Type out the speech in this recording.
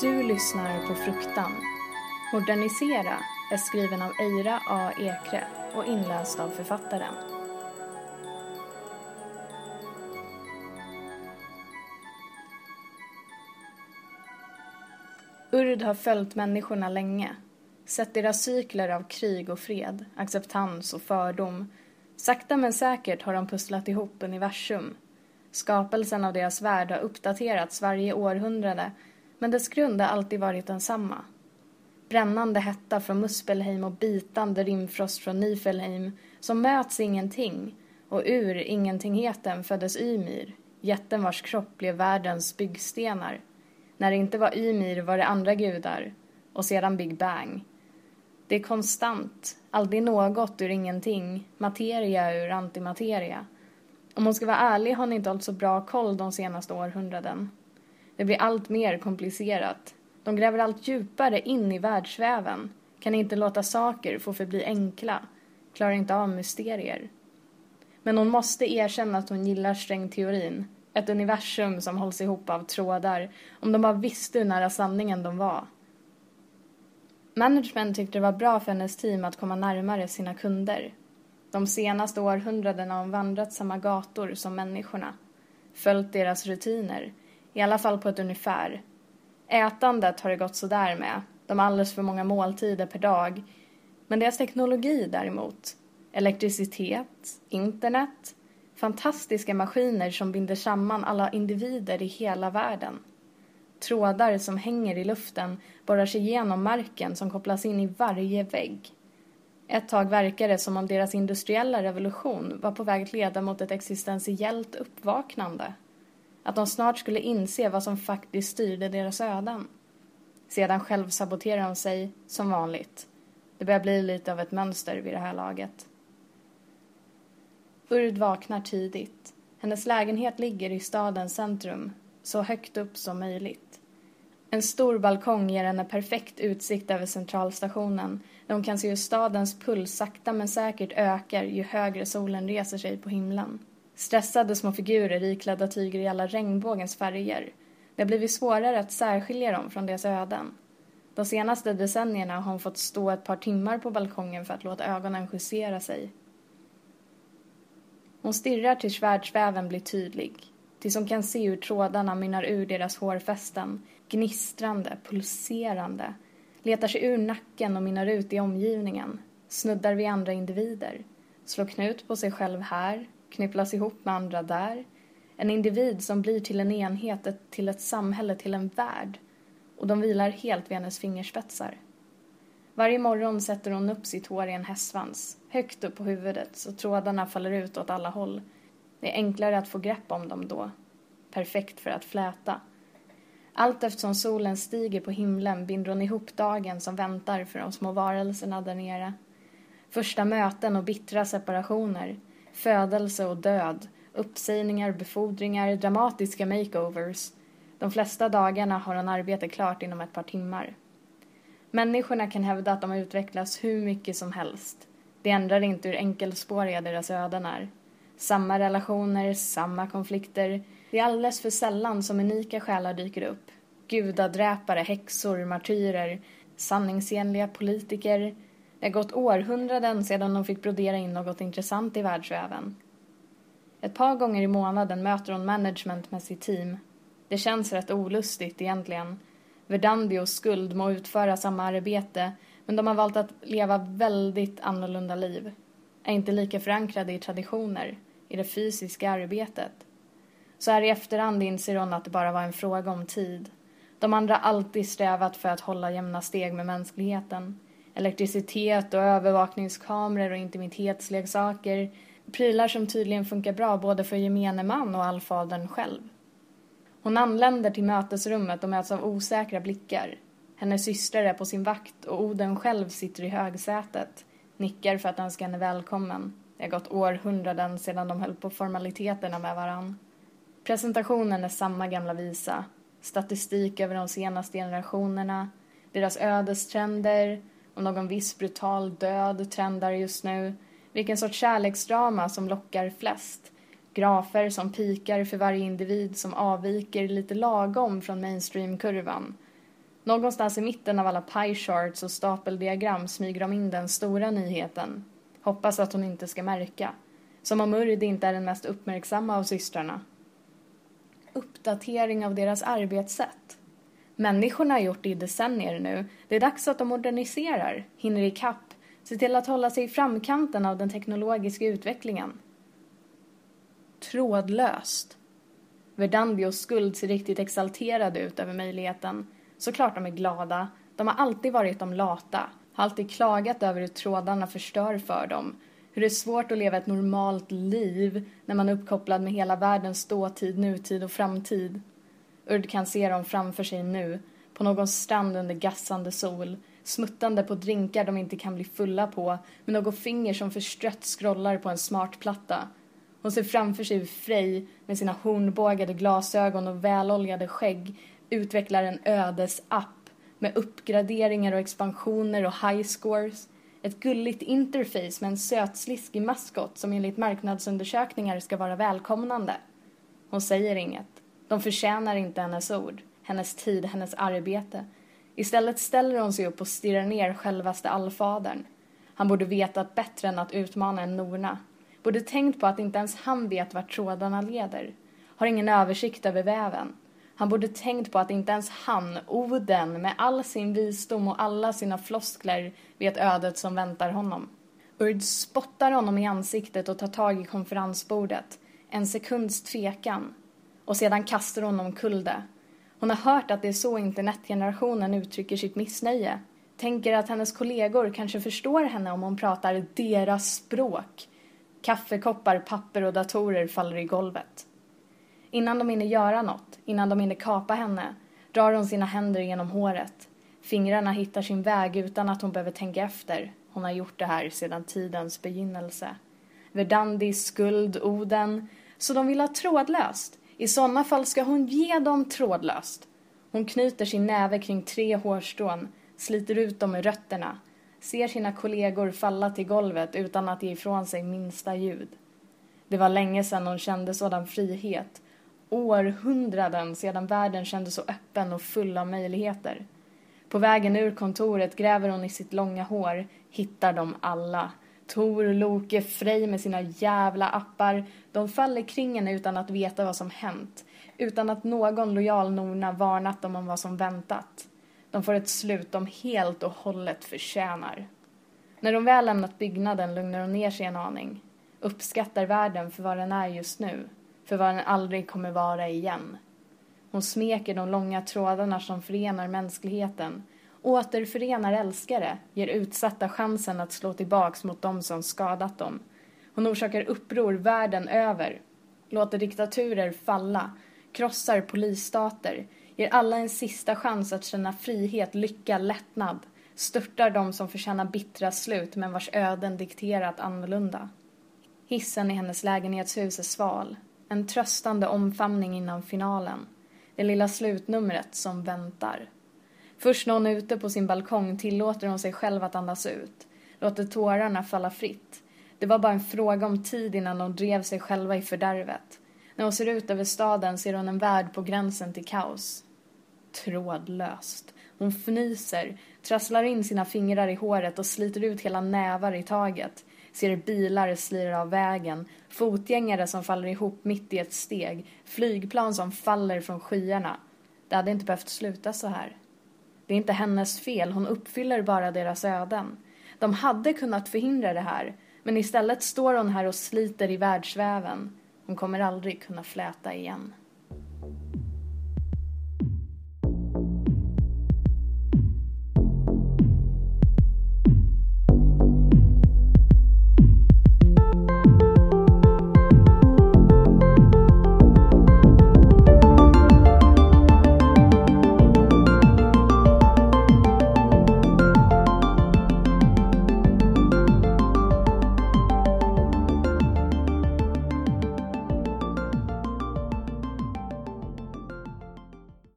Du lyssnar på Fruktan. Modernisera är skriven av Eira A. Ekre och inläst av författaren. Urd har följt människorna länge. Sett deras cykler av krig och fred, acceptans och fördom. Sakta men säkert har de pusslat ihop universum. Skapelsen av deras värld har uppdaterats varje århundrade men dess grund har alltid varit densamma. Brännande hetta från Muspelheim och bitande rimfrost från Nifelheim som möts ingenting och ur ingentingheten föddes Ymir, jätten vars kropp blev världens byggstenar. När det inte var Ymir var det andra gudar och sedan Big Bang. Det är konstant, aldrig något ur ingenting, materia ur antimateria. Om hon ska vara ärlig har ni inte hållit så bra koll de senaste århundraden. Det blir allt mer komplicerat. De gräver allt djupare in i världsväven, kan inte låta saker få förbli enkla, klarar inte av mysterier. Men hon måste erkänna att hon gillar strängteorin, ett universum som hålls ihop av trådar, om de bara visste hur nära sanningen de var. Management tyckte det var bra för hennes team att komma närmare sina kunder. De senaste århundradena har hon vandrat samma gator som människorna, följt deras rutiner, i alla fall på ett ungefär. Ätandet har det gått sådär med, de har alldeles för många måltider per dag. Men deras teknologi däremot, elektricitet, internet, fantastiska maskiner som binder samman alla individer i hela världen. Trådar som hänger i luften borrar sig igenom marken som kopplas in i varje vägg. Ett tag verkade det som om deras industriella revolution var på väg att leda mot ett existentiellt uppvaknande. Att de snart skulle inse vad som faktiskt styrde deras öden. Sedan självsaboterar de sig som vanligt. Det börjar bli lite av ett mönster vid det här laget. Urd vaknar tidigt. Hennes lägenhet ligger i stadens centrum, så högt upp som möjligt. En stor balkong ger henne perfekt utsikt över centralstationen där hon kan se hur stadens puls sakta men säkert ökar ju högre solen reser sig på himlen. Stressade små figurer iklädda tyger i alla regnbågens färger. Det har blivit svårare att särskilja dem från deras öden. De senaste decennierna har hon fått stå ett par timmar på balkongen för att låta ögonen justera sig. Hon stirrar tills världsväven blir tydlig. Tills hon kan se hur trådarna mynnar ur deras hårfästen, gnistrande, pulserande, letar sig ur nacken och mynnar ut i omgivningen, snuddar vid andra individer, slår knut på sig själv här, knypplas ihop med andra där. En individ som blir till en enhet, ett, till ett samhälle, till en värld. Och de vilar helt vid hennes fingerspetsar. Varje morgon sätter hon upp sitt hår i en hästsvans, högt upp på huvudet så trådarna faller ut åt alla håll. Det är enklare att få grepp om dem då. Perfekt för att fläta. Allt eftersom solen stiger på himlen binder hon ihop dagen som väntar för de små varelserna där nere. Första möten och bittra separationer födelse och död, uppsägningar, befordringar, dramatiska makeovers. De flesta dagarna har hon arbetet klart inom ett par timmar. Människorna kan hävda att de har utvecklats hur mycket som helst. Det ändrar inte hur enkelspåriga deras öden är. Samma relationer, samma konflikter. Det är alldeles för sällan som unika själar dyker upp. Gudadräpare, häxor, martyrer, sanningsenliga politiker, det har gått århundraden sedan de fick brodera in något intressant i världsväven. Ett par gånger i månaden möter hon management med sitt team. Det känns rätt olustigt egentligen. Verdandios Skuld må utföra samma arbete men de har valt att leva väldigt annorlunda liv. Är inte lika förankrade i traditioner, i det fysiska arbetet. Så här i efterhand inser hon att det bara var en fråga om tid. De andra har alltid strävat för att hålla jämna steg med mänskligheten elektricitet och övervakningskameror och intimitetsleksaker. Prylar som tydligen funkar bra både för gemene man och allfadern själv. Hon anländer till mötesrummet och möts av osäkra blickar. Hennes syster är på sin vakt och Oden själv sitter i högsätet. Nickar för att önska henne välkommen. Det har gått århundraden sedan de höll på formaliteterna med varann. Presentationen är samma gamla visa. Statistik över de senaste generationerna, deras ödestrender, om någon viss brutal död trendar just nu, vilken sorts kärleksdrama som lockar flest, grafer som pikar för varje individ som avviker lite lagom från mainstreamkurvan. Någonstans i mitten av alla pie charts och stapeldiagram smyger de in den stora nyheten. Hoppas att hon inte ska märka. Som om Urd inte är den mest uppmärksamma av systrarna. Uppdatering av deras arbetssätt. Människorna har gjort det i decennier nu. Det är dags att de moderniserar, hinner ikapp, ser till att hålla sig i framkanten av den teknologiska utvecklingen. Trådlöst. Verdandios skuld ser riktigt exalterad ut över möjligheten. Såklart de är glada. De har alltid varit de lata. Har alltid klagat över hur trådarna förstör för dem. Hur det är svårt att leva ett normalt liv när man är uppkopplad med hela världens dåtid, nutid och framtid. Urd kan se dem framför sig nu, på någon strand under gassande sol, smuttande på drinkar de inte kan bli fulla på, med något finger som förstrött scrollar på en smartplatta. Hon ser framför sig hur Frej, med sina hornbågade glasögon och väloljade skägg, utvecklar en ödesapp med uppgraderingar och expansioner och high scores. Ett gulligt interface med en sötsliskig maskot som enligt marknadsundersökningar ska vara välkomnande. Hon säger inget. De förtjänar inte hennes ord, hennes tid, hennes arbete. Istället ställer hon sig upp och stirrar ner självaste allfadern. Han borde vetat bättre än att utmana en Norna. Borde tänkt på att inte ens han vet vart trådarna leder. Har ingen översikt över väven. Han borde tänkt på att inte ens han, Oden, med all sin visdom och alla sina floskler vet ödet som väntar honom. Urd spottar honom i ansiktet och tar tag i konferensbordet. En sekunds tvekan. Och sedan kastar hon omkull det. Hon har hört att det är så internetgenerationen uttrycker sitt missnöje. Tänker att hennes kollegor kanske förstår henne om hon pratar deras språk. Kaffekoppar, papper och datorer faller i golvet. Innan de hinner göra något, innan de hinner kapa henne, drar hon sina händer genom håret. Fingrarna hittar sin väg utan att hon behöver tänka efter. Hon har gjort det här sedan tidens begynnelse. Verdandi, skuld, Oden. Så de vill ha trådlöst. I sådana fall ska hon ge dem trådlöst. Hon knyter sin näve kring tre hårstrån, sliter ut dem med rötterna, ser sina kollegor falla till golvet utan att ge ifrån sig minsta ljud. Det var länge sedan hon kände sådan frihet århundraden sedan världen kändes så öppen och full av möjligheter. På vägen ur kontoret gräver hon i sitt långa hår, hittar dem alla. Tor, Loke, Frej med sina jävla appar. De faller kring henne utan att veta vad som hänt. Utan att någon lojal Norna varnat dem om vad som väntat. De får ett slut de helt och hållet förtjänar. När de väl lämnat byggnaden lugnar hon ner sig en aning. Uppskattar världen för vad den är just nu för vad den aldrig kommer vara igen. Hon smeker de långa trådarna som förenar mänskligheten, återförenar älskare, ger utsatta chansen att slå tillbaks mot dem som skadat dem. Hon orsakar uppror världen över, låter diktaturer falla, krossar polisstater, ger alla en sista chans att känna frihet, lycka, lättnad, störtar de som förtjänar bittra slut men vars öden dikterat annorlunda. Hissen i hennes lägenhetshus är sval, en tröstande omfamning innan finalen. Det lilla slutnumret som väntar. Först när hon är ute på sin balkong tillåter hon sig själv att andas ut. Låter tårarna falla fritt. Det var bara en fråga om tid innan hon drev sig själva i fördärvet. När hon ser ut över staden ser hon en värld på gränsen till kaos. Trådlöst. Hon fnyser, trasslar in sina fingrar i håret och sliter ut hela nävar i taget ser bilar slira av vägen, fotgängare som faller ihop mitt i ett steg, flygplan som faller från skyarna. Det hade inte behövt sluta så här. Det är inte hennes fel, hon uppfyller bara deras öden. De hade kunnat förhindra det här, men istället står hon här och sliter i världsväven. Hon kommer aldrig kunna fläta igen.